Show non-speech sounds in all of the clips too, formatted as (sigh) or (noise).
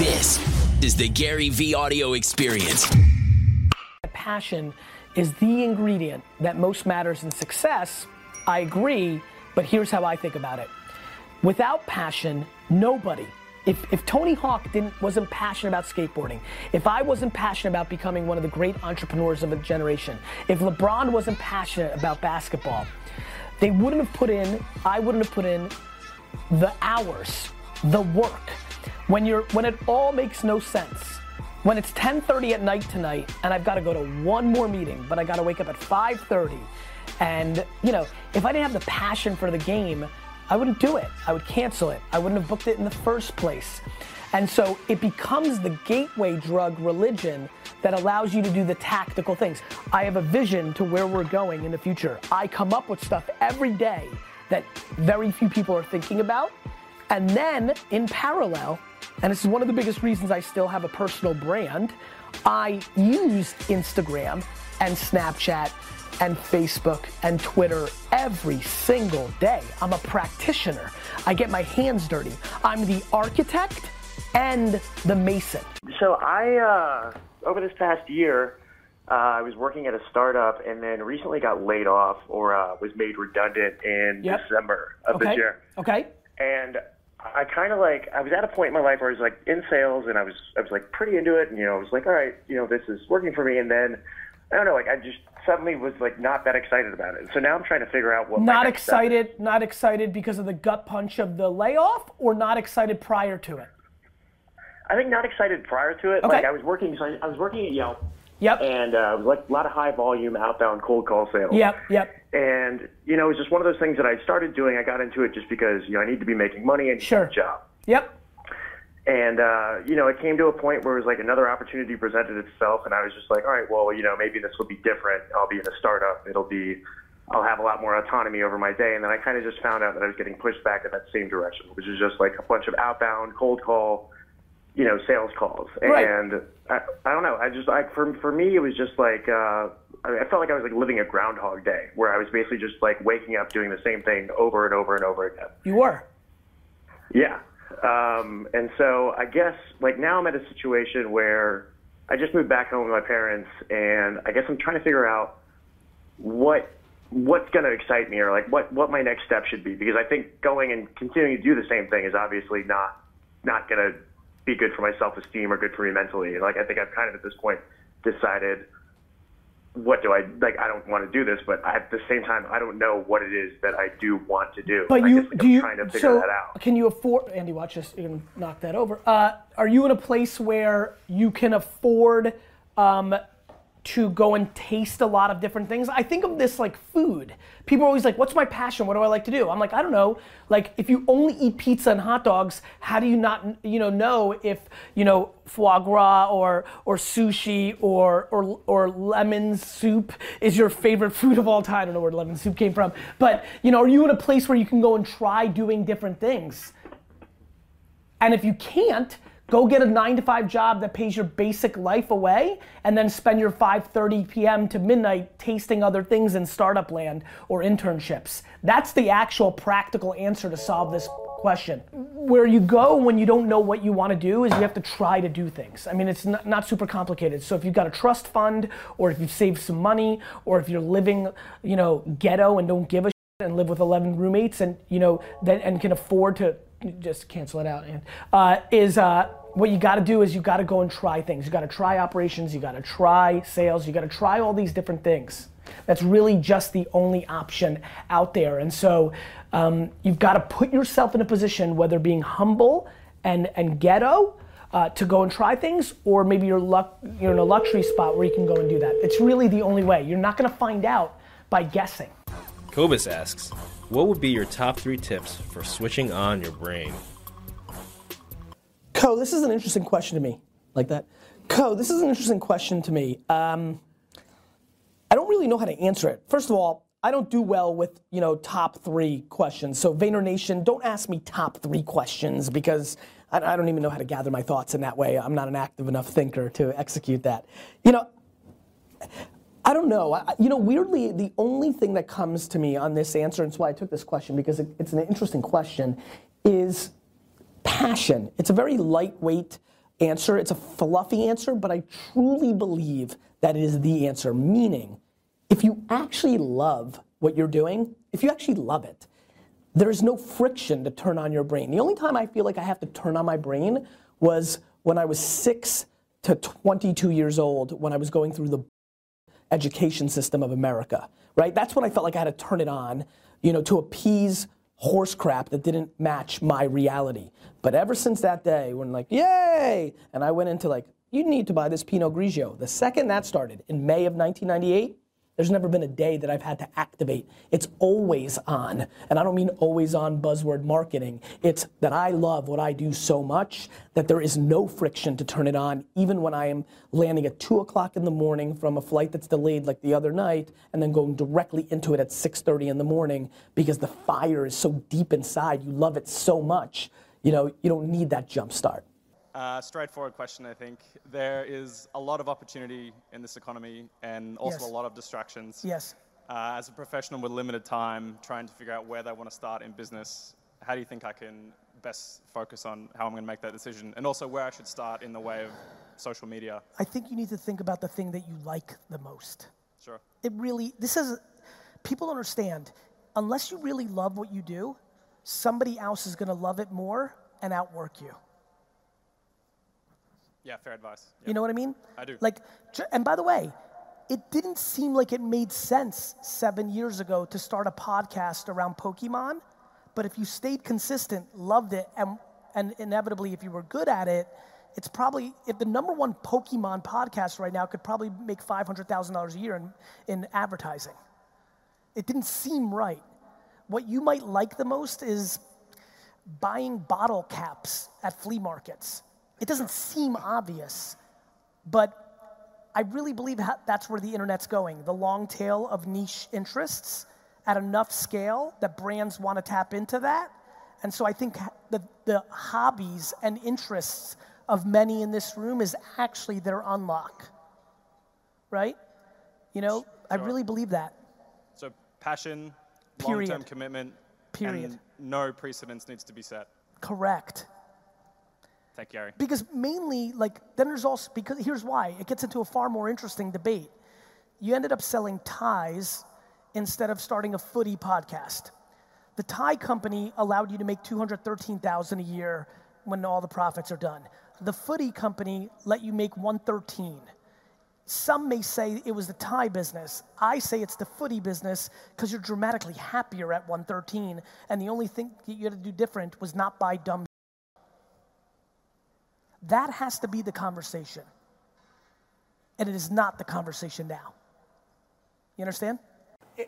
This is the Gary Vee audio experience. Passion is the ingredient that most matters in success. I agree, but here's how I think about it. Without passion, nobody. If, if Tony Hawk didn't wasn't passionate about skateboarding, if I wasn't passionate about becoming one of the great entrepreneurs of a generation, if LeBron wasn't passionate about basketball, they wouldn't have put in, I wouldn't have put in the hours, the work. When you're when it all makes no sense. When it's 10:30 at night tonight and I've got to go to one more meeting, but I got to wake up at 5:30 and you know, if I didn't have the passion for the game, I wouldn't do it. I would cancel it. I wouldn't have booked it in the first place. And so it becomes the gateway drug religion that allows you to do the tactical things. I have a vision to where we're going in the future. I come up with stuff every day that very few people are thinking about. And then in parallel, and this is one of the biggest reasons I still have a personal brand, I use Instagram and Snapchat and Facebook and Twitter every single day. I'm a practitioner. I get my hands dirty. I'm the architect and the mason. So I, uh, over this past year, uh, I was working at a startup and then recently got laid off or uh, was made redundant in Yep. December of Okay. this year. Okay. And I kind of like I was at a point in my life where I was like in sales and I was I was like pretty into it and you know I was like all right you know this is working for me and then I don't know like I just suddenly was like not that excited about it. So now I'm trying to figure out what Not excited, not excited because of the gut punch of the layoff or not excited prior to it? I think not excited prior to it. Okay. Like I was working so I, I was working at Yelp Yep. and uh, like a lot of high volume outbound cold call sales. Yep, yep. And you know, it was just one of those things that I started doing. I got into it just because you know I need to be making money and Sure. a job. Yep. And uh, you know, it came to a point where it was like another opportunity presented itself, and I was just like, all right, well, you know, maybe this will be different. I'll be in a startup. It'll be, I'll have a lot more autonomy over my day. And then I kind of just found out that I was getting pushed back in that same direction, which is just like a bunch of outbound cold call, you know, sales calls. Right. And I, I don't know. I just, I for for me, it was just like. Uh, I, mean, I felt like I was like living a Groundhog Day, where I was basically just like waking up doing the same thing over and over and over again. You were. Yeah. Um, and so I guess like now I'm at a situation where I just moved back home with my parents and I guess I'm trying to figure out what what's going to excite me or like what what my next step should be because I think going and continuing to do the same thing is obviously not not going to be good for my self-esteem or good for me mentally. Like I think I've kind of at this point decided what do I like I don't want to do this but at the same time I don't know what it is that I do want to do. But you guess, like, do I'm you trying to figure so that out. can you afford Andy watch this you can knock that over. Uh, are you in a place where you can afford um, to go and taste a lot of different things? I think of this like food. People are always like, "What's my passion? What do I like to do?" I'm like, I don't know. Like if you only eat pizza and hot dogs, how do you not you know know if you know foie gras or or sushi or or or lemon soup is your favorite food of all time? I don't know where lemon soup came from, but you know, are you in a place where you can go and try doing different things? And if you can't, go get a nine to five job that pays your basic life away and then spend your 5.30 p.m. to midnight tasting other things in startup land or internships. That's the actual practical answer to solve this question. Where you go when you don't know what you want to do is you have to try to do things. I mean, it's not, not super complicated. So if you've got a trust fund or if you've saved some money or if you're living, you know, ghetto and don't give a shit and live with 11 roommates and you know then and can afford to just cancel it out and uh, is uh, what you got to do is you got to go and try things you got to try operations you got to try sales you got to try all these different things that's really just the only option out there and so um, you've got to put yourself in a position whether being humble and and ghetto uh, to go and try things, or maybe you're luck, you're in a luxury spot where you can go and do that. It's really the only way. You're not going to find out by guessing. Kobus asks, what would be your top three tips for switching on your brain? Co, this is an interesting question to me. Like that? Co, this is an interesting question to me. Um, I don't really know how to answer it. First of all, I don't do well with you know top three questions. So Vayner Nation, don't ask me top three questions because I, I don't even know how to gather my thoughts in that way. I'm not an active enough thinker to execute that. You know, I don't know. I, you know, weirdly, the only thing that comes to me on this answer, and it's why I took this question because it, it's an interesting question, is passion. It's a very lightweight, answer. It's a fluffy answer, but I truly believe that it is the answer. Meaning, if you actually love what you're doing, if you actually love it, there's no friction to turn on your brain. The only time I feel like I have to turn on my brain was when I was six to 22 years old when I was going through the education system of America, right? That's when I felt like I had to turn it on, you know, to appease horse crap that didn't match my reality. But ever since that day, when like, yay, and I went into like, you need to buy this Pinot Grigio. The second that started in May of 1998, there's never been a day that I've had to activate. It's always on. And I don't mean always on buzzword marketing. It's that I love what I do so much that there is no friction to turn it on, even when I am landing at 2 o'clock in the morning from a flight that's delayed like the other night, and then going directly into it at 6.30 in the morning because the fire is so deep inside. You love it so much. You know, you don't need that jump start. Uh, straightforward question, I think. There is a lot of opportunity in this economy and also Yes. a lot of distractions. Yes. Uh, as a professional with limited time, trying to figure out where they want to start in business, how do you think I can best focus on how I'm going to make that decision? And also where I should start in the way of social media? I think you need to think about the thing that you like the most. Sure. It really, this is, people don't understand, unless you really love what you do, somebody else is gonna love it more and outwork you. Yeah, fair advice. You know what I mean? I do. Like, and by the way, it didn't seem like it made sense seven years ago to start a podcast around Pokemon, but if you stayed consistent, loved it, and, and inevitably, if you were good at it, it's probably, if the number one Pokemon podcast right now could probably make $500,000 a year in, in advertising. It didn't seem right. What you might like the most is buying bottle caps at flea markets. It doesn't seem obvious, but I really believe that's where the internet's going. The long tail of niche interests at enough scale that brands want to tap into that. And so I think the, the hobbies and interests of many in this room is actually their unlock. Right? You know, I really believe that. So passion, Period. long-term commitment, Period. and no precedence needs to be set. Correct. Thank you, Gary. Because mainly, like, then there's also, because here's why it gets into a far more interesting debate. You ended up selling ties instead of starting a footy podcast. The tie company allowed you to make 213,000 a year when all the profits are done. The footy company let you make 113. Some may say it was the tie business. I say it's the footy business because you're dramatically happier at 113, and the only thing you had to do different was not buy dumb that has to be the conversation. And it is not the conversation now. You understand?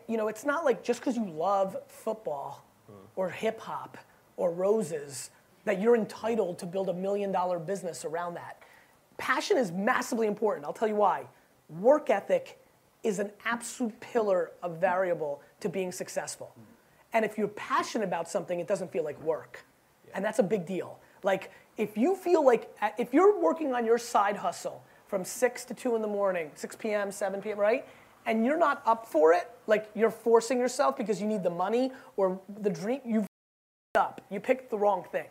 you know, it's not like just because you love football mm. or hip hop or roses that you're entitled to build a million dollar business around that. Passion is massively important. I'll tell you why. Work ethic is an absolute pillar of variable to being successful. Mm. And if you're passionate about something, it doesn't feel like work. And that's a big deal. Like, if you feel like, if you're working on your side hustle from 6 to 2 in the morning, 6 p.m., 7 p.m., right? And you're not up for it, like you're forcing yourself because you need the money or the dream, you've up. You picked the wrong thing.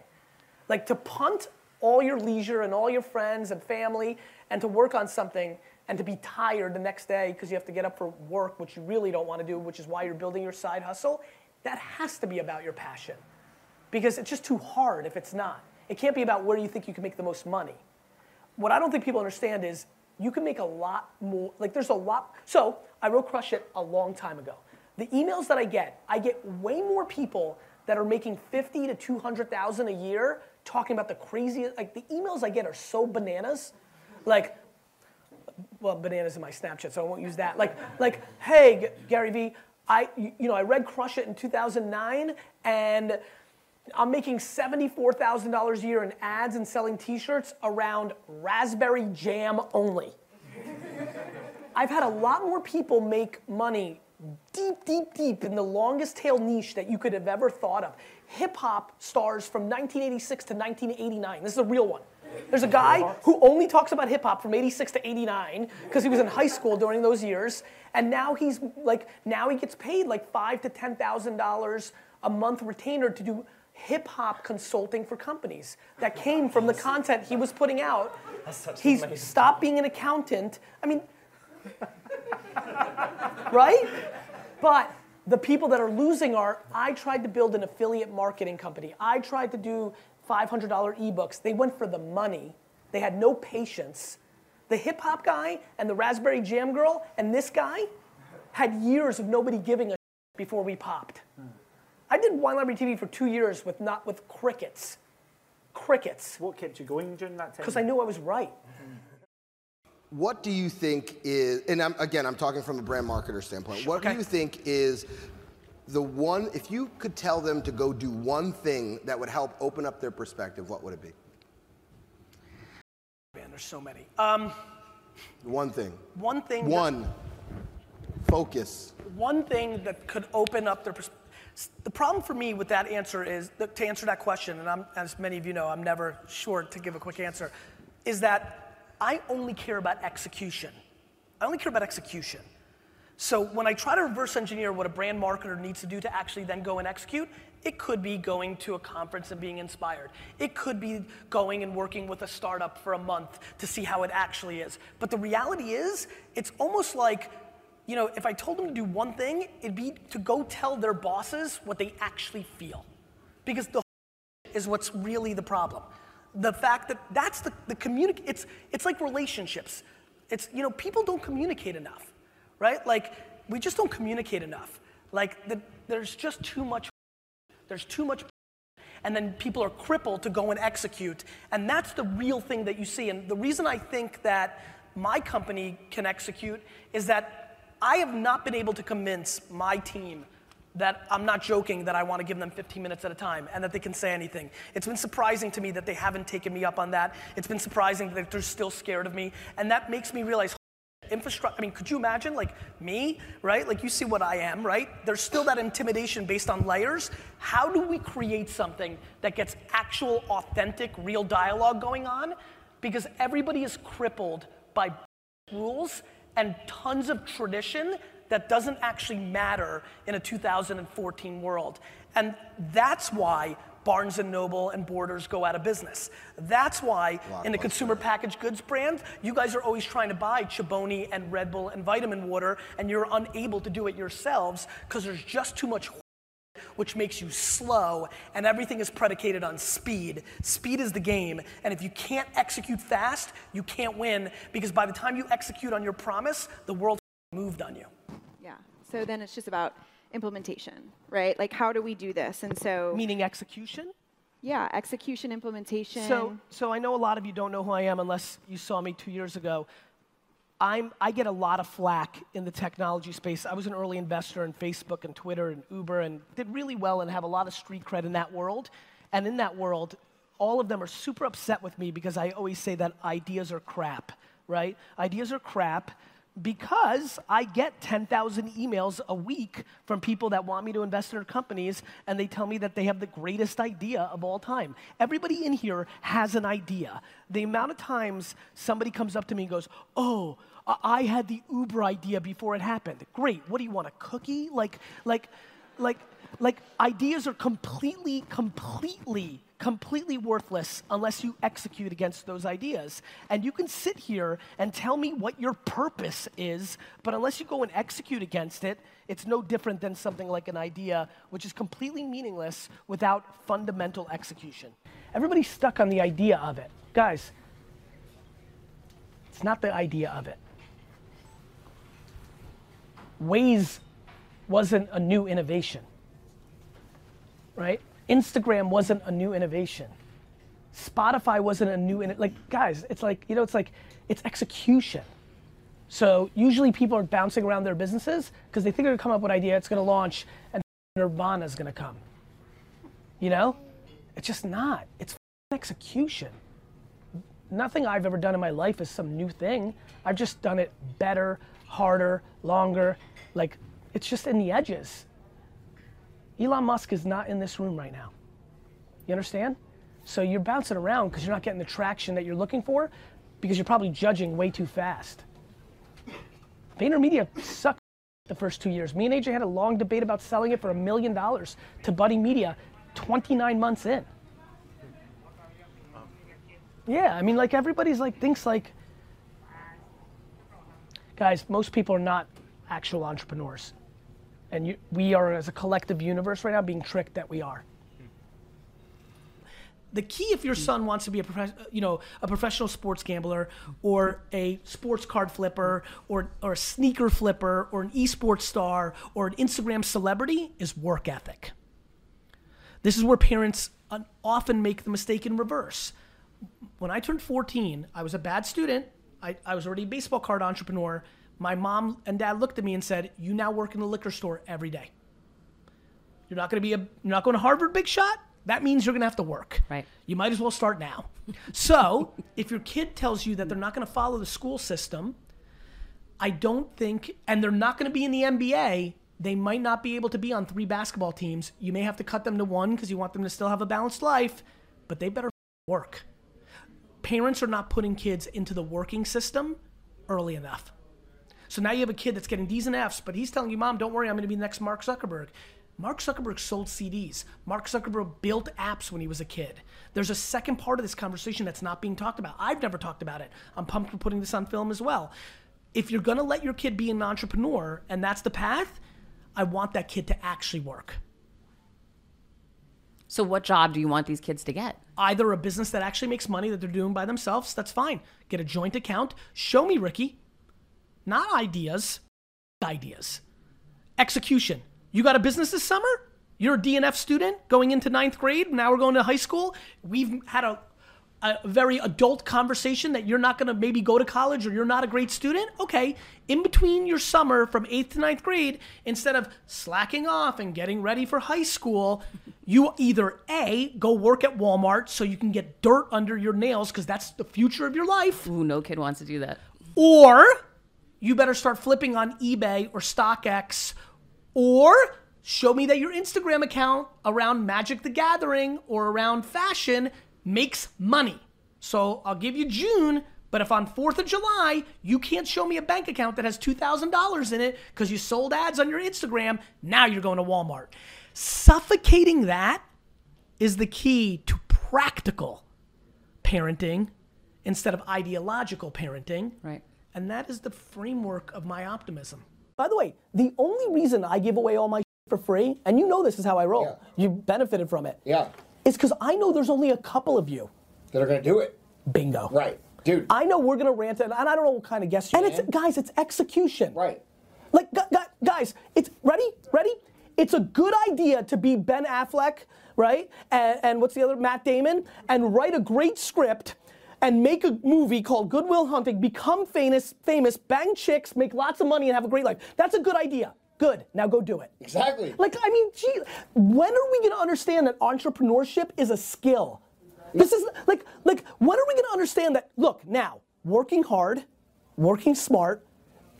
Like to punt all your leisure and all your friends and family and to work on something and to be tired the next day because you have to get up for work, which you really don't want to do, which is why you're building your side hustle, that has to be about your passion. Because it's just too hard if it's not. It can't be about where you think you can make the most money. What I don't think people understand is you can make a lot more, like there's a lot. So I wrote Crush It a long time ago. The emails that I get, I get way more people that are making 50 to 200,000 a year talking about the craziest, like the emails I get are so bananas. Like, well, bananas in my Snapchat, so I won't use that. Like, like, hey, Gary Vee, I, you know, I read Crush It in 2009, and I'm making $74,000 a year in ads and selling T-shirts around raspberry jam only. I've had a lot more people make money deep, deep, deep in the longest tail niche that you could have ever thought of. Hip hop stars from 1986 to 1989. This is a real one. There's a guy who only talks about hip hop from 86 to 89 because he was in high school during those years, and now he's like now he gets paid like five to ten thousand dollars a month retainer to do hip hop consulting for companies that came from the content he was putting out. He's stopped being an accountant. I mean, right? But the people that are losing are I tried to build an affiliate marketing company. I tried to do $500 ebooks. They went for the money. They had no patience. The hip hop guy and the Raspberry Jam girl and this guy had years of nobody giving a before we popped. I did Wine Library TV for two years with not with crickets. Crickets. What kept you going during that time? Because I knew I was right. What do you think is, and I'm, again, I'm talking from a brand marketer standpoint. What Okay. do you think is the one, if you could tell them to go do one thing that would help open up their perspective, what would it be? Man, there's so many. Um, One thing. one thing. that- One. Focus. one thing that could open up their pers- the problem for me with that answer is to answer that question and I'm, as many of you know i'm never short to give a quick answer is that i only care about execution. I only care about execution. So when i try to reverse engineer what a brand marketer needs to do to actually then go and execute it could be going to a conference and being inspired. It could be going and working with a startup for a month to see how it actually is. But the reality is it's almost like you know, if I told them to do one thing, it'd be to go tell their bosses what they actually feel. Because the (laughs) is what's really the problem. The fact that that's the, the communic it's it's like relationships. It's you know, people don't communicate enough, right? Like we just don't communicate enough. Like the, there's just too much there's too much and then people are crippled to go and execute. And that's the real thing that you see. And the reason I think that my company can execute is that I have not been able to convince my team that I'm not joking that I want to give them 15 minutes at a time and that they can say anything. It's been surprising to me that they haven't taken me up on that. It's been surprising that they're still scared of me. And that makes me realize infrastructure. I mean, could you imagine, like me, right? Like you see what I am, right? There's still that intimidation based on layers. How do we create something that gets actual, authentic, real dialogue going on? Because everybody is crippled by rules and tons of tradition that doesn't actually matter in a 2014 world. And that's why Barnes and Noble and Borders go out of business. That's why in the consumer packaged goods brand, you guys are always trying to buy Chobani and Red Bull and vitamin water, and you're unable to do it yourselves because there's just too much which makes you slow, and everything is predicated on speed. Speed is the game, and if you can't execute fast, you can't win because by the time you execute on your promise, the world moved on you. Yeah. So then it's just about implementation, right? Like, how do we do this? And so, Meaning execution? yeah, execution, implementation. So, so I know a lot of you don't know who I am unless you saw me two years ago. I'm, I get a lot of flack in the technology space. I was an early investor in Facebook and Twitter and Uber and did really well and have a lot of street cred in that world. And in that world, all of them are super upset with me because I always say that ideas are crap, right? Ideas are crap because I get 10,000 emails a week from people that want me to invest in their companies, and they tell me that they have the greatest idea of all time. Everybody in here has an idea. The amount of times somebody comes up to me and goes, Oh, I- had the Uber idea before it happened. Great. What do you want, a cookie? Like, like, like, like ideas are completely, completely, completely worthless unless you execute against those ideas. And you can sit here and tell me what your purpose is, but unless you go and execute against it, it's no different than something like an idea, which is completely meaningless without fundamental execution. Everybody's stuck on the idea of it. Guys, it's not the idea of it. Waze wasn't a new innovation, right? Instagram wasn't a new innovation. Spotify wasn't a new, in- like, guys, it's like, you know, it's like, it's execution. So usually people are bouncing around their businesses because they think they're gonna come up with an idea, it's gonna launch, and Nirvana's gonna come. You know? It's just not. It's execution. Nothing I've ever done in my life is some new thing. I've just done it better, harder, longer. Like, it's just in the edges. Elon Musk is not in this room right now. You understand? So you're bouncing around because you're not getting the traction that you're looking for because you're probably judging way too fast. VaynerMedia sucked the first two years. Me and AJ had a long debate about selling it for a million dollars to Buddy Media. 29 months in. Yeah, I mean, like everybody's like thinks like, guys, most people are not actual entrepreneurs, and you, we are as a collective universe right now being tricked that we are. The key, if your son wants to be a prof- you know a professional sports gambler or a sports card flipper or or a sneaker flipper or an esports star or an Instagram celebrity, is work ethic. This is where parents uh, often make the mistake in reverse when I turned 14, I was a bad student. I, I was already a baseball card entrepreneur. My mom and dad looked at me and said, "You now work in the liquor store every day. You're not going to be a, you're not going to Harvard, big shot. That means you're going to have to work. Right. You might as well start now. so if your kid tells you that they're not going to follow the school system, I don't think, and they're not going to be in the NBA. They might not be able to be on three basketball teams. You may have to cut them to one because you want them to still have a balanced life, but they better work parents are not putting kids into the working system early enough. So now you have a kid that's getting D's and F's, but he's telling you, Mom, don't worry, I'm going to be the next Mark Zuckerberg. Mark Zuckerberg sold CDs. Mark Zuckerberg built apps when he was a kid. There's a second part of this conversation that's not being talked about. I've never talked about it. I'm pumped for putting this on film as well. If you're going to let your kid be an entrepreneur and that's the path, I want that kid to actually work. So, what job do you want these kids to get? either a business that actually makes money that they're doing by themselves, that's fine. Get a joint account. Show me, Ricky. Not ideas, ideas. Execution. You got a business this summer? You're a DNF student going into ninth grade. Now we're going to high school. We've had a, a very adult conversation that you're not going to maybe go to college or you're not a great student. Okay. In between your summer from eighth to ninth grade, instead of slacking off and getting ready for high school, you either A, go work at Walmart so you can get dirt under your nails because that's the future of your life, Ooh, no kid wants to do that. or you better start flipping on eBay or StockX, or show me that your Instagram account around Magic the Gathering or around fashion makes money. So I'll give you June, but if on 4th of July you can't show me a bank account that has $2,000 in it because you sold ads on your Instagram, now you're going to Walmart. Suffocating that is the key to practical parenting instead of ideological parenting. Right. And that is the framework of my optimism. By the way, the only reason I give away all my for free, and you know this is how I roll, you benefited from it, Yeah. is because I know there's only a couple of you. That are gonna do it. Bingo. Right. Dude. I know we're gonna rant, and I don't know what kind of guests you And it's, guys, it's execution. right. Like, gu- gu- guys, it's ready, ready. It's a good idea to be Ben Affleck, right? And, and what's the other, Matt Damon, and write a great script and make a movie called Good Will Hunting, become famous, famous, bang chicks, make lots of money, and have a great life. That's a good idea. Good. Now go do it. Exactly. Like, I mean, gee, when are we going to understand that entrepreneurship is a skill? This is like, like, when are we going to understand that? Look, now, working hard, working smart,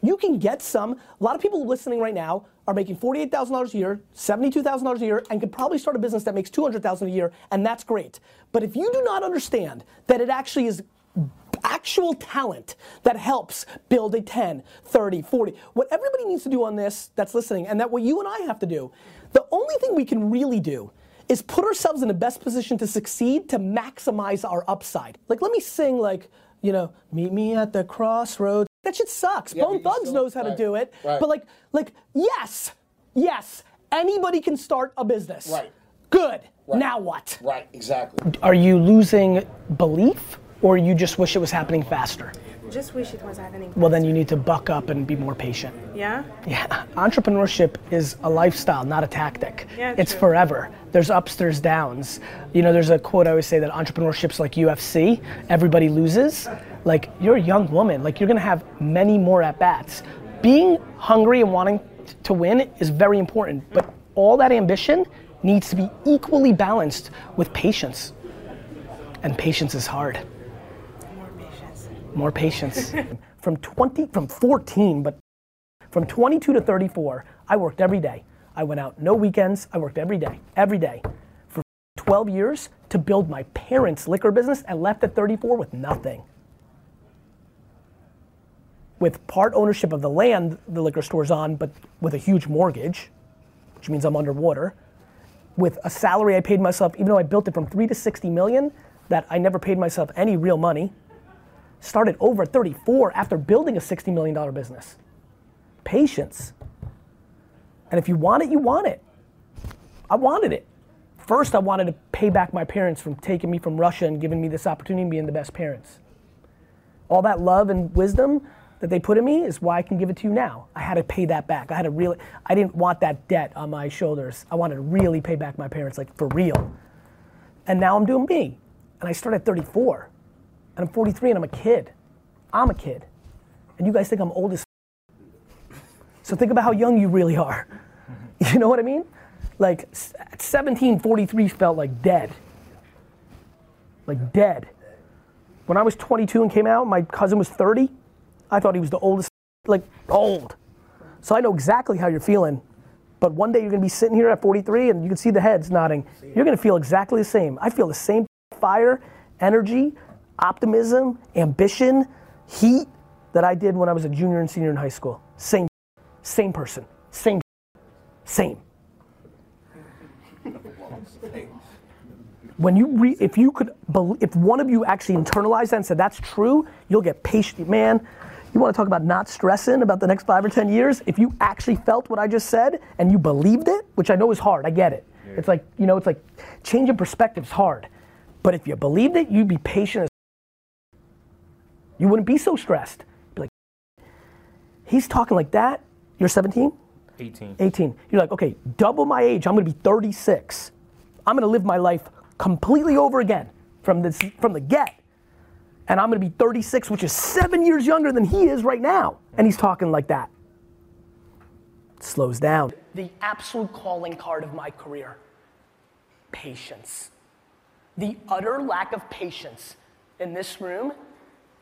you can get some. A lot of people listening right now are making $48,000 a year, $72,000 a year, and could probably start a business that makes $200,000 a year, and that's great. But if you do not understand that it actually is actual talent that helps build a 10, 30, 40. What everybody needs to do on this that's listening, and that what you and I have to do, the only thing we can really do is put ourselves in the best position to succeed to maximize our upside. Like, let me sing, like, you know, meet me at the crossroads. That shit sucks. Yeah, Bone Thugs still- knows how to do it. right. But, like, like, yes, yes, anybody can start a business. Right. Good. Right. Now what? Right. Exactly. Are you losing belief or you just wish it was happening faster? Just wish it was happening. Well, then you need to buck up and be more patient. Yeah? Yeah, entrepreneurship is a lifestyle, not a tactic. Yeah, it's true. forever. There's ups, there's downs. You know, there's a quote I always say that entrepreneurship's like UFC. Everybody loses. Like you're a young woman. Like you're gonna have many more at bats. Being hungry and wanting to win is very important. But all that ambition needs to be equally balanced with patience. And patience is hard More patience. more patience. (laughs) from 20, from 14, but from 22 to 34, I worked every day. I went out no weekends. I worked every day, every day, for 12 years to build my parents' liquor business, and left at 34 with nothing. With part ownership of the land the liquor store's on, but with a huge mortgage, which means I'm underwater. with a salary I paid myself, even though I built it from three to 60 million, that I never paid myself any real money. Started over at 34 after building a $60 million business. Patience. And if you want it, you want it. I wanted it. First, I wanted to pay back my parents from taking me from Russia and giving me this opportunity and being the best parents. All that love and wisdom that they put in me is why I can give it to you now. I had to pay that back. I had to really, I didn't want that debt on my shoulders. I wanted to really pay back my parents, like for real. And now I'm doing me. And I started at 34. And I'm 43 and I'm a kid. I'm a kid. And you guys think I'm old as So think about how young you really are. (laughs) You know what I mean? Like at 17, 43 felt like dead. Like dead. When I was 22 and came out, my cousin was 30. I thought he was the oldest, like old. So I know exactly how you're feeling. But one day you're gonna be sitting here at 43 and you can see the heads nodding. You're gonna feel exactly the same. I feel the same fire, energy, optimism, ambition, heat that I did when I was a junior and senior in high school. Same, same person, same, same. When you re, if you could, if one of you actually internalized that and said that's true, you'll get patient. Man, you want to talk about not stressing about the next five or ten years? If you actually felt what I just said and you believed it, which I know is hard, I get it. It's like you know, it's like changing perspective's hard, but if you believed it, you'd be patient. As you wouldn't be so stressed. Be like, he's talking like that. You're 17. 18. 18. You're like, okay, double my age. I'm gonna be 36. I'm gonna live my life completely over again from this from the get. And I'm gonna be 36, which is seven years younger than he is right now. And he's talking like that. Slows down. The absolute calling card of my career patience. The utter lack of patience in this room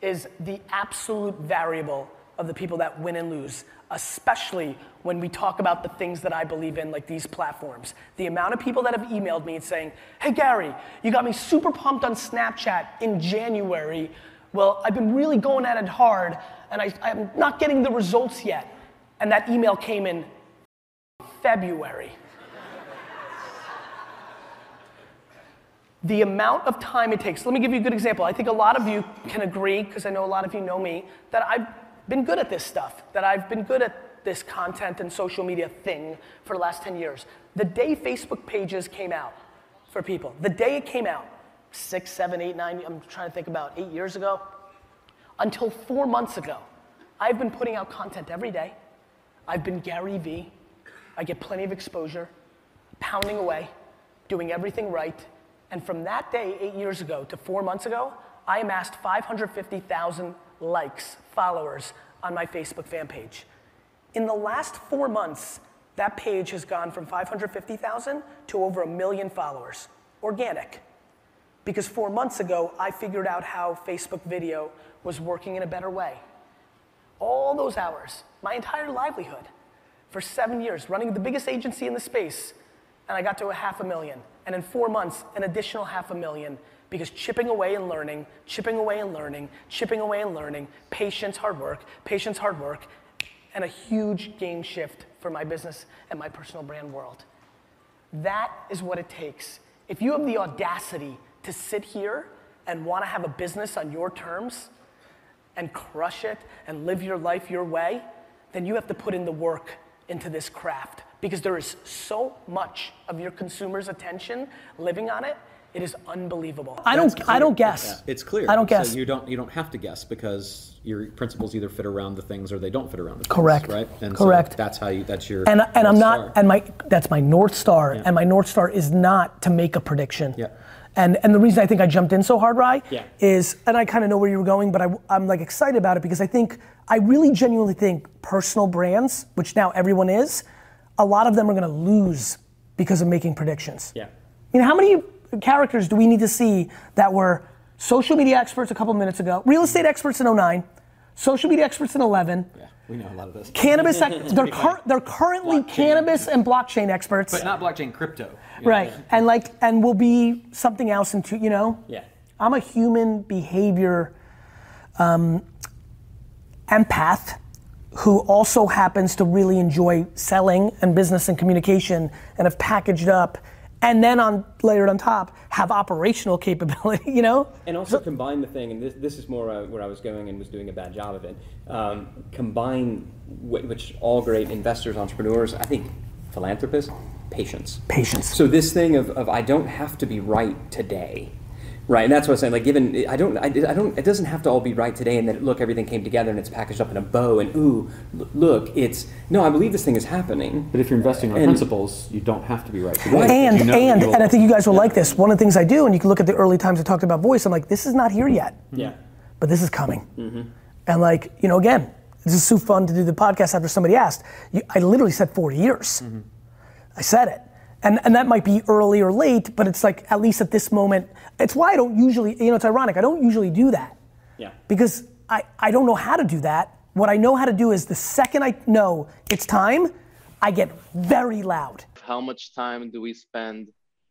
is the absolute variable of the people that win and lose, especially when we talk about the things that I believe in, like these platforms. The amount of people that have emailed me and saying, Hey Gary, you got me super pumped on Snapchat in January. Well, I've been really going at it hard and I, I'm not getting the results yet. And that email came in February. the amount of time it takes. Let me give you a good example. I think a lot of you can agree, because I know a lot of you know me, that I've been good at this stuff, that I've been good at this content and social media thing for the last 10 years. The day Facebook pages came out for people, the day it came out, six, seven, eight, nine, I'm trying to think about eight years ago, until four months ago, I've been putting out content every day. I've been Gary Vee. I get plenty of exposure, pounding away, doing everything right. And from that day, eight years ago to four months ago, I amassed 550,000 likes, followers on my Facebook fan page. In the last four months, that page has gone from 550,000 to over a million followers. Organic. Because four months ago, I figured out how Facebook video was working in a better way. All those hours, my entire livelihood, for seven years, running the biggest agency in the space, and I got to a half a million. And in four months, an additional half a million because chipping away and learning, chipping away and learning, chipping away and learning, patience, hard work, patience, hard work, and a huge game shift for my business and my personal brand world. That is what it takes. If you have the audacity to sit here and want to have a business on your terms and crush it and live your life your way, then you have to put in the work into this craft because there is so much of your consumer's attention living on it. It is unbelievable. I don't. I don't guess. It's clear. I don't guess. So you don't you don't have to guess because your principles either fit around the things or they don't fit around the things. Correct. Right. And Correct. So that's how you. That's your. and and I'm not Star. and my that's my north star and my north star is not to make a prediction. Yeah. And and the reason I think I jumped in so hard, Rye, Yeah. is and I kind of know where you were going, but I, I'm like excited about it because I think I really genuinely think personal brands, which now everyone is, a lot of them are going to lose because of making predictions. Yeah. You know, how many characters do we need to see that were social media experts a couple minutes ago, real estate experts in 09, social media experts in 11, Yeah. We know a lot of this. cannabis, (laughs) ex- they're, cur- they're currently cannabis and blockchain experts. But not blockchain, crypto. you know? Right. And like, and will be something else into, you know? Yeah. I'm a human behavior um, empath who also happens to really enjoy selling and business and communication and have packaged up and then on layered on top have operational (laughs) capability. You know, And also combine the thing, and this, this is more uh, where I was going and was doing a bad job of it. Um, combine, wh- which all great investors, entrepreneurs, I think philanthropists, patience. Patience. So this thing of, of I don't have to be right today. Right, and that's what I'm saying. Like, given I don't, I, I don't, it doesn't have to all be right today, and then look, everything came together, and it's packaged up in a bow, and ooh, l- look, it's no, I believe this thing is happening. But if you're investing on And- principles, you don't have to be right today. because and you know and and I think you guys will like this. One of the things I do, and you can look at the early times I talked about voice. I'm like, this is not here yet, Yeah. but this is coming. Mm-hmm. And like, you know, again, this is so fun to do the podcast after somebody asked. You, I literally said four years. I said it. And, and that might be early or late, but it's like at least at this moment, it's why I don't usually, you know, it's ironic. I don't usually do that Yeah. because I, I don't know how to do that. What I know how to do is the second I know it's time, I get very loud. how much time do we spend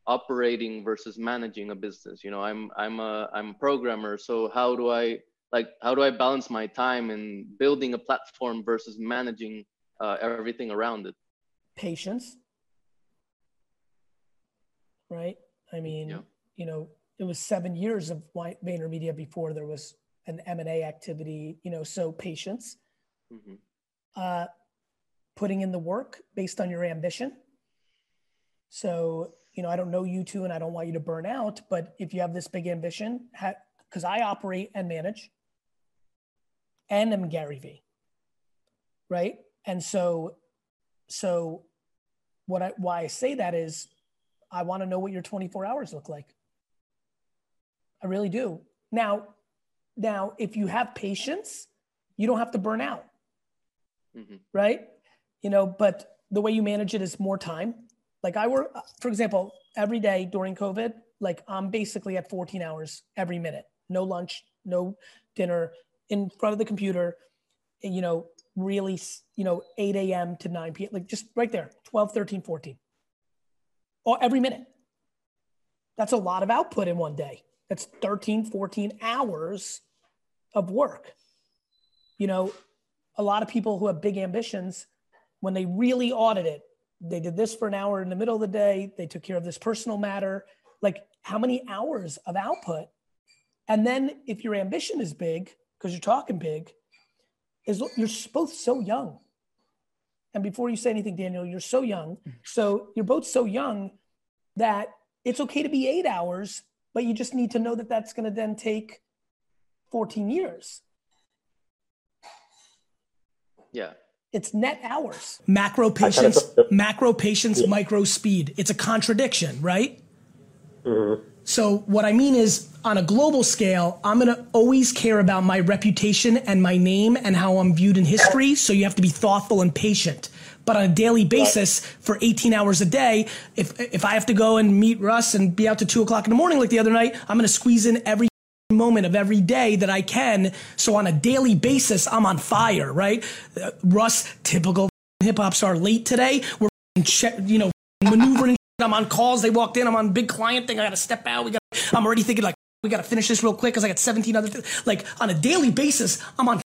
operating versus managing a business you know i'm i'm a i'm a programmer so how do i like how do i balance my time in building a platform versus managing uh, everything around it Patience. Right? I mean, you know, it was seven years of VaynerMedia before there was an M&A activity, you know, so patience. Mhm. uh, putting in the work based on your ambition. So, you know, I don't know you two and I don't want you to burn out, but if you have this big ambition, because I operate and manage and I'm Gary Vee. right? And so, so what I, why I say that is I want to know what your 24 hours look like. I really do. Now, now, if you have patience, you don't have to burn out Mhm. right? You know, but the way you manage it is more time. Like I work, for example, every day during COVID, like I'm basically at 14 hours every minute, no lunch, no dinner, in front of the computer, you know, really, you know, 8 a.m. to 9 p.m., like just right there, 12, 13, 14. Or every minute. That's a lot of output in one day. That's 13, 14 hours of work. You know, a lot of people who have big ambitions, when they really audit it, they did this for an hour in the middle of the day, they took care of this personal matter. Like, how many hours of output? And then, if your ambition is big, because you're talking big, is you're both so young. And before you say anything, Daniel, you're so young. Mm-hmm. So you're both so young that it's okay to be eight hours, but you just need to know that that's going to then take 14 years. yeah It's net hours. Macro patience, macro patience, micro speed. It's a contradiction, right? So what I mean is, on a global scale, I'm gonna always care about my reputation and my name and how I'm viewed in history. So you have to be thoughtful and patient. But on a daily basis, for 18 hours a day, if if I have to go and meet Russ and be out to two o'clock in the morning like the other night, I'm gonna squeeze in every moment of every day that I can. So on a daily basis, I'm on fire, right? Uh, Russ, typical hip hop star, late today. We're che- you know maneuvering. (laughs) I'm on calls. They walked in. I'm on big client thing. I got to step out. We got. I'm already thinking like we got to finish this real quick because I got 17 other. Th- like on a daily basis, I'm on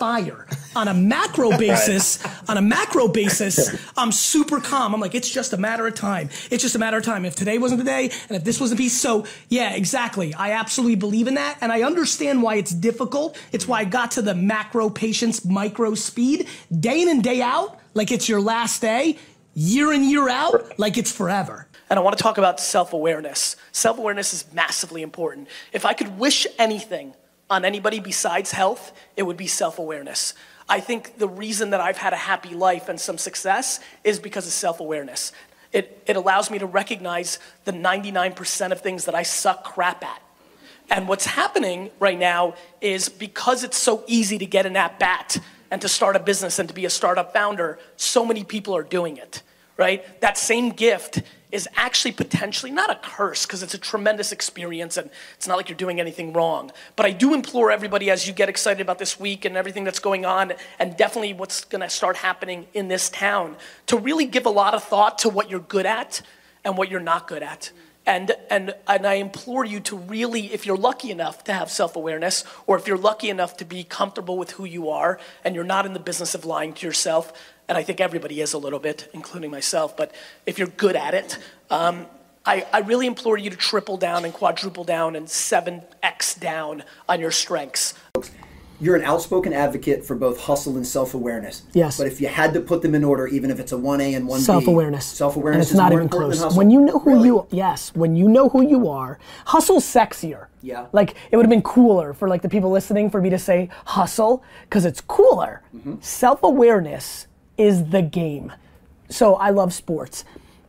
fire. On a macro (laughs) basis, on a macro basis, (laughs) I'm super calm. I'm like, it's just a matter of time. It's just a matter of time. If today wasn't the day, and if this wasn't the piece, so yeah, exactly. I absolutely believe in that, and I understand why it's difficult. It's why I got to the macro patience, micro speed, day in and day out, like it's your last day, year in year out, like it's forever. And I want to talk about self awareness. Self awareness is massively important. If I could wish anything on anybody besides health, it would be self awareness. I think the reason that I've had a happy life and some success is because of self awareness. It, it allows me to recognize the 99% of things that I suck crap at. And what's happening right now is because it's so easy to get an at bat and to start a business and to be a startup founder, so many people are doing it, right? That same gift is actually potentially not a curse because it's a tremendous experience and it's not like you're doing anything wrong. But I do implore everybody as you get excited about this week and everything that's going on and definitely what's going to start happening in this town to really give a lot of thought to what you're good at and what you're not good at. And, and, and I implore you to really, if you're lucky enough to have self awareness, or if you're lucky enough to be comfortable with who you are and you're not in the business of lying to yourself, and I think everybody is a little bit, including myself, but if you're good at it, um, I, I really implore you to triple down and quadruple down and 7x down on your strengths. You're an outspoken advocate for both hustle and self-awareness. Yes. But if you had to put them in order, even if it's a one A and one B, Self-awareness. self-awareness And it's is not more even important close. than. When you know who you yes, when you know who you are, hustle's sexier. Yeah. Like it would have been cooler for like the people listening for me to say hustle because it's cooler. Mm-hmm. Self-awareness is the game. So I love sports.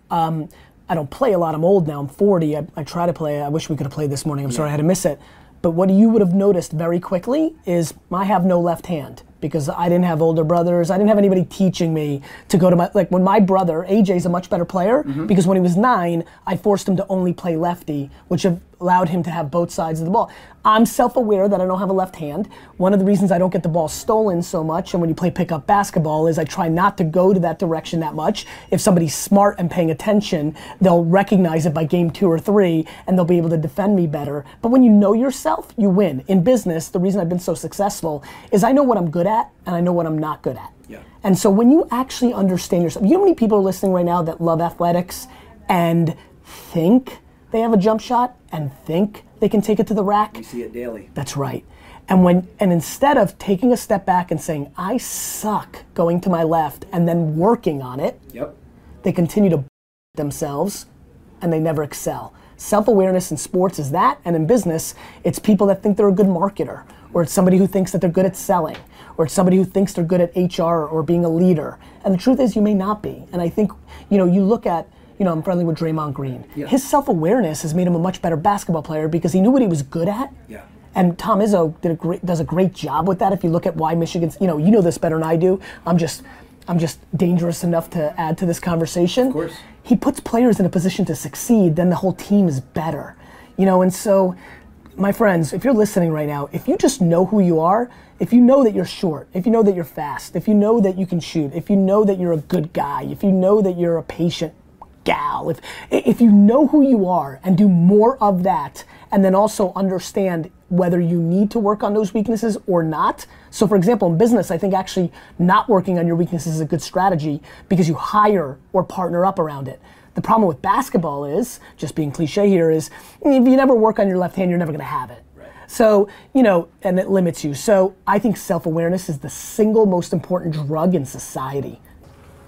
Um, I don't play a lot. I'm old now. I'm 40. I, I try to play. I wish we could have played this morning. I'm sorry I had to miss it. But what you would have noticed very quickly is I have no left hand because I didn't have older brothers. I didn't have anybody teaching me to go to my like when my brother AJ's a much better player Mm-hmm. because when he was nine, I forced him to only play lefty, which allowed him to have both sides of the ball. I'm self-aware that I don't have a left hand. One of the reasons I don't get the ball stolen so much, and when you play pickup basketball, is I try not to go to that direction that much. If somebody's smart and paying attention, they'll recognize it by game two or three, and they'll be able to defend me better. But when you know yourself, you win. In business, the reason I've been so successful is I know what I'm good at and I know what I'm not good at. Yeah. And so when you actually understand yourself, you know how many people are listening right now that love athletics and think they have a jump shot and think they can take it to the rack? You see it daily. That's right. And when and instead of taking a step back and saying, I suck going to my left and then working on it, Yep. they continue to (laughs) themselves and they never excel. Self-awareness in sports is that, and in business, it's people that think they're a good marketer, or it's somebody who thinks that they're good at selling, or it's somebody who thinks they're good at HR or being a leader. And the truth is you may not be. And I think, you know, you look at you know, I'm friendly with Draymond Green. Yeah. His self-awareness has made him a much better basketball player because he knew what he was good at. Yeah. And Tom Izzo did a great, does a great job with that. If you look at why Michigan's, you know, you know this better than I do. I'm just, I'm just dangerous enough to add to this conversation. Of course. He puts players in a position to succeed, then the whole team is better. You know, and so, my friends, if you're listening right now, if you just know who you are, if you know that you're short, if you know that you're fast, if you know that you can shoot, if you know that you're a good guy, if you know that you're a patient gal, if if you know who you are and do more of that, and then also understand whether you need to work on those weaknesses or not. So, for example, in business, I think actually not working on your weaknesses is a good strategy because you hire or partner up around it. The problem with basketball is, just being cliche here, is if you never work on your left hand, you're never going to have it. So, you know, and it limits you. So, I think self awareness is the single most important drug in society.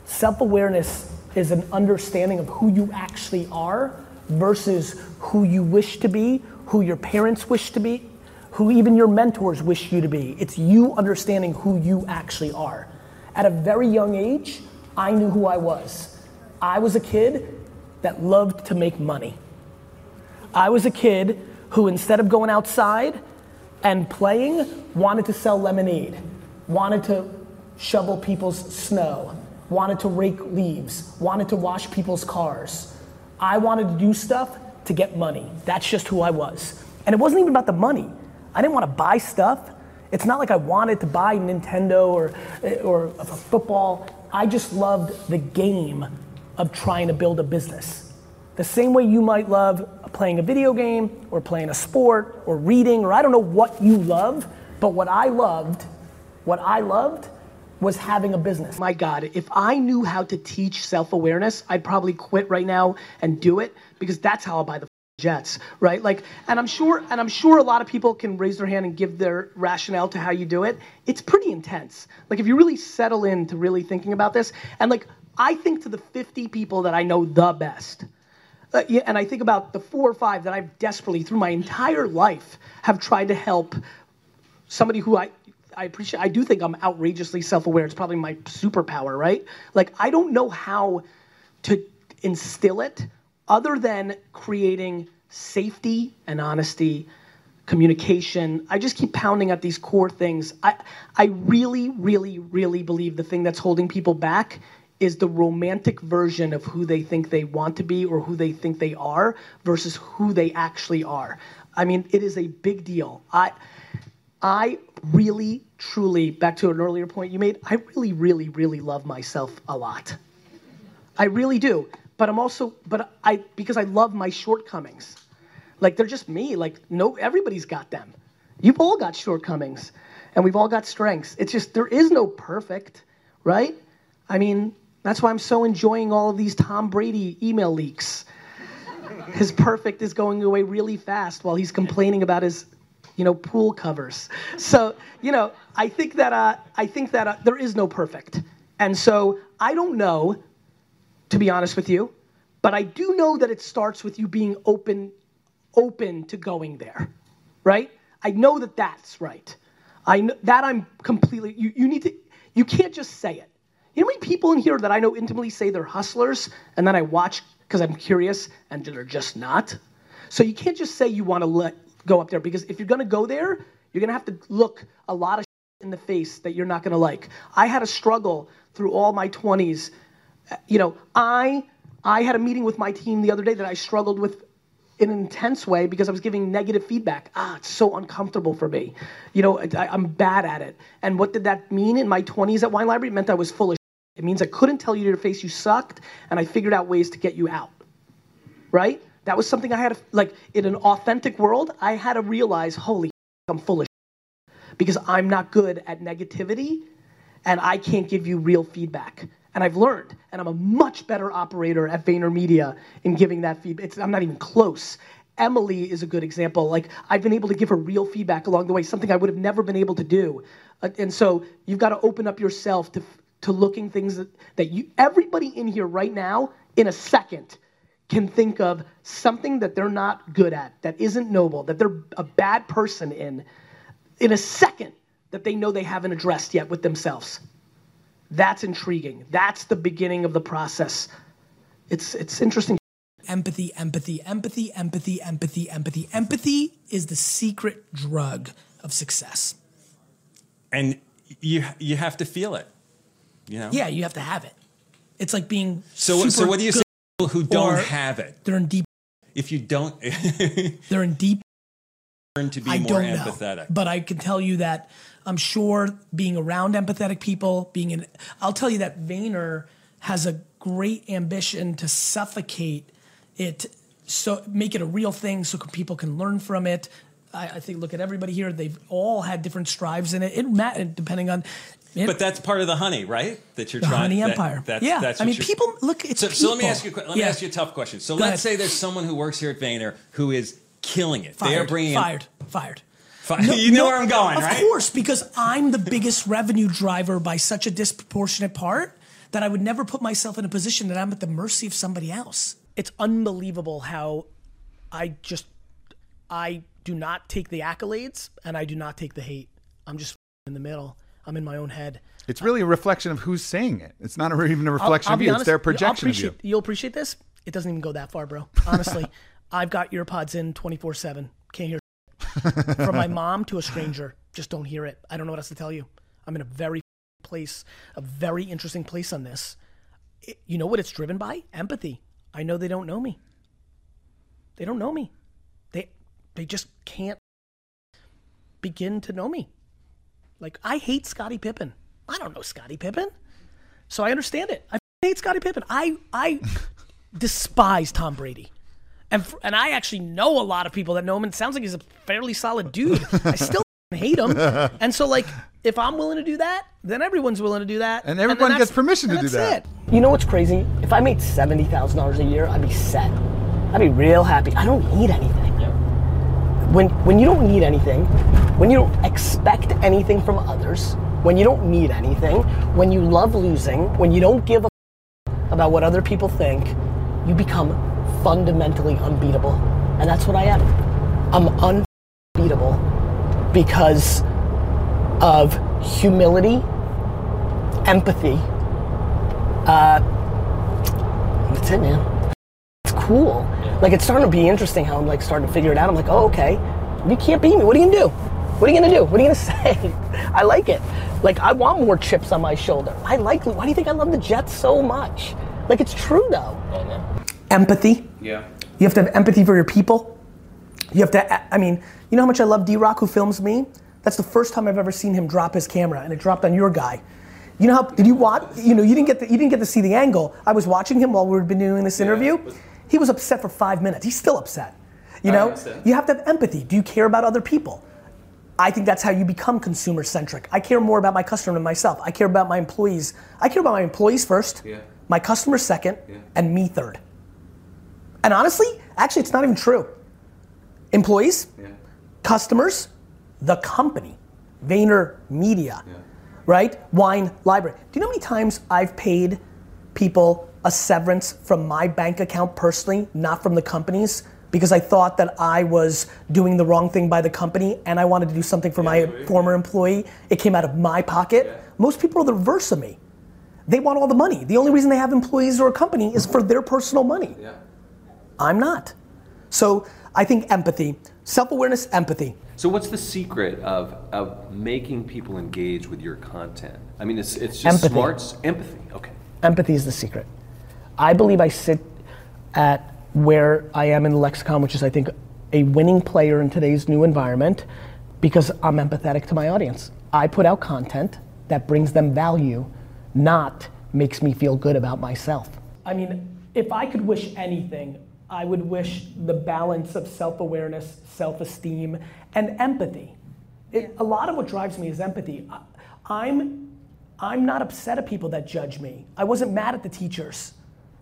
Self awareness is an understanding of who you actually are versus who you wish to be, who your parents wish to be, who even your mentors wish you to be. It's you understanding who you actually are. At a very young age, I knew who I was. I was a kid that loved to make money. I was a kid who, instead of going outside and playing, wanted to sell lemonade, wanted to shovel people's snow, wanted to rake leaves, wanted to wash people's cars. I wanted to do stuff to get money. That's just who I was. And it wasn't even about the money. I didn't want to buy stuff. It's not like I wanted to buy Nintendo or, or a football. I just loved the game of trying to build a business. The same way you might love playing a video game or playing a sport or reading or I don't know what you love, but what I loved, what I loved was having a business. My God, if I knew how to teach self-awareness, I'd probably quit right now and do it because that's how I'll buy the jets, right? Like, and I'm sure, and I'm sure a lot of people can raise their hand and give their rationale to how you do it. It's pretty intense. Like, if you really settle into really thinking about this, and like, I think to the 50 people that I know the best, uh, yeah, and I think about the four or five that I've desperately, through my entire life, have tried to help somebody who I, I appreciate. I do think I'm outrageously self-aware. It's probably my superpower, right? Like I don't know how to instill it other than creating safety and honesty, communication. I just keep pounding at these core things. I I really, really, really believe the thing that's holding people back is the romantic version of who they think they want to be or who they think they are versus who they actually are. I mean, it is a big deal. I I really, truly, back to an earlier point you made, I really, really, really love myself a lot. I really do. But I'm also, but I, because I love my shortcomings. Like they're just me. Like no, everybody's got them. You've all got shortcomings, and we've all got strengths. It's just there is no perfect, right? I mean, that's why I'm so enjoying all of these Tom Brady email leaks. his perfect is going away really fast while he's complaining about his, you know, pool covers. So, you know, I think that uh, I think that uh, there is no perfect, and so I don't know, to be honest with you, but I do know that it starts with you being open, open to going there, right? I know that that's right. I know that I'm completely. You, you need to. You can't just say it. You know how many people in here that I know intimately say they're hustlers, and then I watch because I'm curious, and they're just not. So you can't just say you want to let go up there because if you're gonna go there, you're gonna have to look a lot of in the face that you're not gonna like. I had a struggle through all my 20s. You know, I I had a meeting with my team the other day that I struggled with in an intense way because I was giving negative feedback. Ah, it's so uncomfortable for me. You know, I, I'm bad at it. And what did that mean in my 20s at Wine Library? It meant I was full of it means I couldn't tell you to your face you sucked, and I figured out ways to get you out. Right? That was something I had to, like, in an authentic world, I had to realize, holy, I'm full of because I'm not good at negativity and I can't give you real feedback. And I've learned, and I'm a much better operator at VaynerMedia in giving that feedback. It's, I'm not even close. Emily is a good example. Like I've been able to give her real feedback along the way, something I would have never been able to do. Uh, and so you've got to open up yourself to to looking things that, that you everybody in here right now in a second can think of something that they're not good at, that isn't noble, that they're a bad person in, in a second that they know they haven't addressed yet with themselves. That's intriguing. That's the beginning of the process. It's it's interesting. Empathy, empathy, empathy, empathy, empathy, empathy. Empathy is the secret drug of success. And you you have to feel it. You know? Yeah, you have to have it. It's like being So so what do you say people who don't have it? They're in deep. If you don't (laughs) They're in deep. learn to be I more empathetic. know, but I can tell you that I'm sure being around empathetic people, being in, I'll tell you that Vayner has a great ambition to suffocate it, so make it a real thing, so people can learn from it. I, I think look at everybody here; they've all had different strives in it. It depending on. It, But that's part of the honey, right? That you're The trying. honey that- empire. That's, Yeah, That's I mean, people- look, it's so, so let me ask you. a que- Let me Yeah. ask you a tough question. So Go let's ahead. say there's someone who works here at Vayner who is killing it. they are Fired, bringing fired, fired. Fi- (laughs) you know where I'm going, of right? Of course, because I'm the biggest revenue driver by such a disproportionate part that I would never put myself in a position that I'm at the mercy of somebody else. It's unbelievable how I just I do not take the accolades and I do not take the hate. I'm just in the middle. I'm in my own head. It's really a reflection of who's saying it. It's not even a I'll- reflection I'll of you. honest, it's their I'll projection of you. You'll appreciate this. It doesn't even go that far, bro. (laughs) Honestly, I've got earpods in 24 seven. Can't hear from my mom to a stranger. Just don't hear it. I don't know what else to tell you. I'm in a very place, a very interesting place on this. It- you know what it's driven by? Empathy. I know they don't know me. They don't know me. They they just can't begin to know me. Like I hate Scottie Pippen. I don't know Scottie Pippen. So I understand it. I (laughs) hate Scottie Pippen. I I (laughs) despise Tom Brady. And f- and I actually know a lot of people that know him and it sounds like he's a fairly solid dude. I still (laughs) hate him. And so like if I'm willing to do that, then everyone's willing to do that. And everyone that's- gets permission to do that. it. You know what's crazy? If I made seventy thousand dollars a year, I'd be set. I'd be real happy. I don't need anything. When when you don't need anything, when you don't expect anything from others, when you don't need anything, when you love losing, when you don't give a about what other people think, you become fundamentally unbeatable. And that's what I am. I'm unbeatable because of humility, empathy. Uh, that's it, man. It's cool. Like it's starting to be interesting how I'm like starting to figure it out. I'm like, oh, okay. You can't beat me. What are you gonna do? What are you gonna do? What are you gonna (laughs) say? I like it. Like I want more chips on my shoulder. I like. Why do you think I love the Jets so much? Like it's true though. Empathy. Yeah. You have to have empathy for your people. You have to. I mean, you know how much I love D Rock, who films me. That's the first time I've ever seen him drop his camera, and it dropped on your guy. You know how? Did you watch? You know, you didn't get the, you didn't get to see the angle. I was watching him while we were been doing this interview. He was upset for five minutes. He's still upset. You I know, understand. you have to have empathy. Do you care about other people? I think that's how you become consumer centric. I care more about my customer than myself. I care about my employees. I care about my employees first, Yeah. my customers second, Yeah. and me third. And honestly, actually, it's not even true. Employees, customers, the company, Vayner Media, right? Wine Library. Do you know how many times I've paid people a severance from my bank account personally, not from the company's? Because I thought that I was doing the wrong thing by the company and I wanted to do something for my former employee. It came out of my pocket. Most people are the reverse of me. They want all the money. The only reason they have employees or a company is for their personal money. Yeah. I'm not. So I think empathy, self awareness, empathy. So what's the secret of of making people engage with your content? I mean, it's it's just Empathy. smarts, empathy. Okay. Empathy is the secret. I believe I sit at where I am in the lexicon, which is, I think, a winning player in today's new environment because I'm empathetic to my audience. I put out content that brings them value, not makes me feel good about myself. I mean, if I could wish anything, I would wish the balance of self awareness, self esteem, and empathy. It, a lot of what drives me is empathy. I, I'm, I'm not upset at people that judge me. I wasn't mad at the teachers.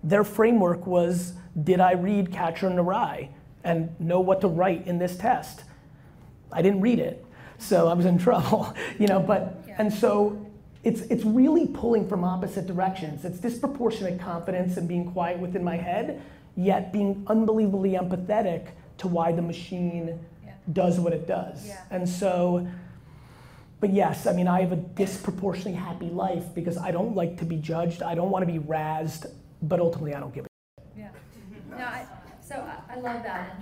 Their framework was did I read Catcher in the Rye and know what to write in this test? I didn't read it, so I was in (laughs) trouble, you know. But and so it's it's really pulling from opposite directions. It's disproportionate confidence and being quiet within my head, yet being unbelievably empathetic to why the machine does what it does. And so, but yes, I mean, I have a disproportionately happy life because I don't like to be judged. I don't want to be razzed, but ultimately, I don't give a. Yeah. No, I, so I, I love that.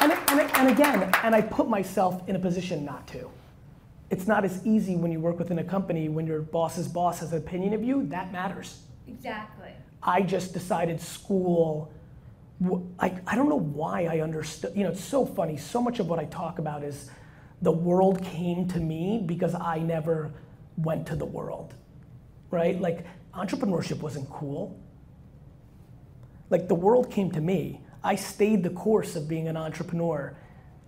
And, and, and again, and I put myself in a position not to. It's not as easy when you work within a company when your boss's boss has an opinion of you. That matters. Exactly. I just decided school. I, I don't know why I understood. You know, it's so funny. So much of what I talk about is the world came to me because I never went to the world, right? Like entrepreneurship wasn't cool. Like the world came to me. I stayed the course of being an entrepreneur.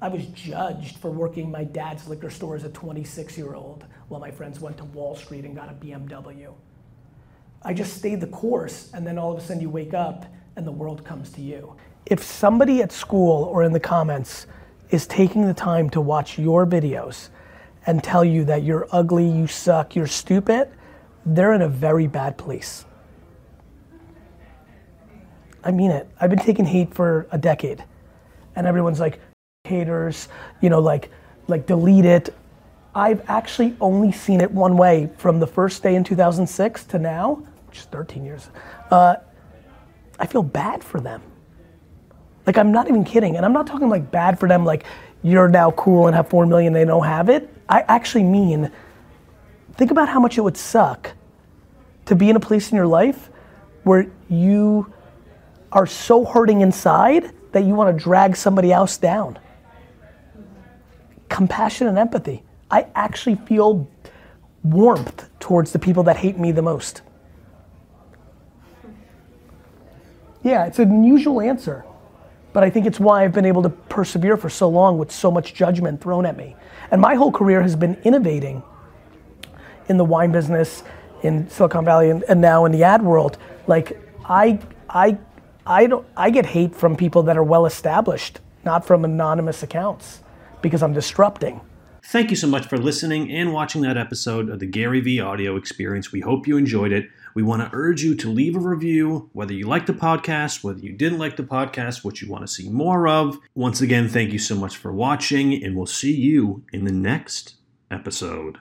I was judged for working my dad's liquor store as a 26 year old while my friends went to Wall Street and got a BMW. I just stayed the course, and then all of a sudden you wake up and the world comes to you. If somebody at school or in the comments is taking the time to watch your videos and tell you that you're ugly, you suck, you're stupid, they're in a very bad place. I mean it. I've been taking hate for a decade, and everyone's like, haters, you know, like, like delete it. I've actually only seen it one way from the first day in 2006 to now, which is 13 years. Uh, I feel bad for them. Like I'm not even kidding, and I'm not talking like bad for them. Like you're now cool and have four million, they don't have it. I actually mean, think about how much it would suck to be in a place in your life where you are so hurting inside that you want to drag somebody else down. Compassion and empathy. I actually feel warmth towards the people that hate me the most. Yeah, it's an unusual answer, but I think it's why I've been able to persevere for so long with so much judgment thrown at me. And my whole career has been innovating in the wine business, in Silicon Valley, and, and now in the ad world. Like I, I, I don't. I get hate from people that are well established, not from anonymous accounts, because I'm disrupting. Thank you so much for listening and watching that episode of the Gary Vee audio experience. We hope you enjoyed it. We want to urge you to leave a review, whether you like the podcast, whether you didn't like the podcast, what you want to see more of. Once again, thank you so much for watching, and we'll see you in the next episode.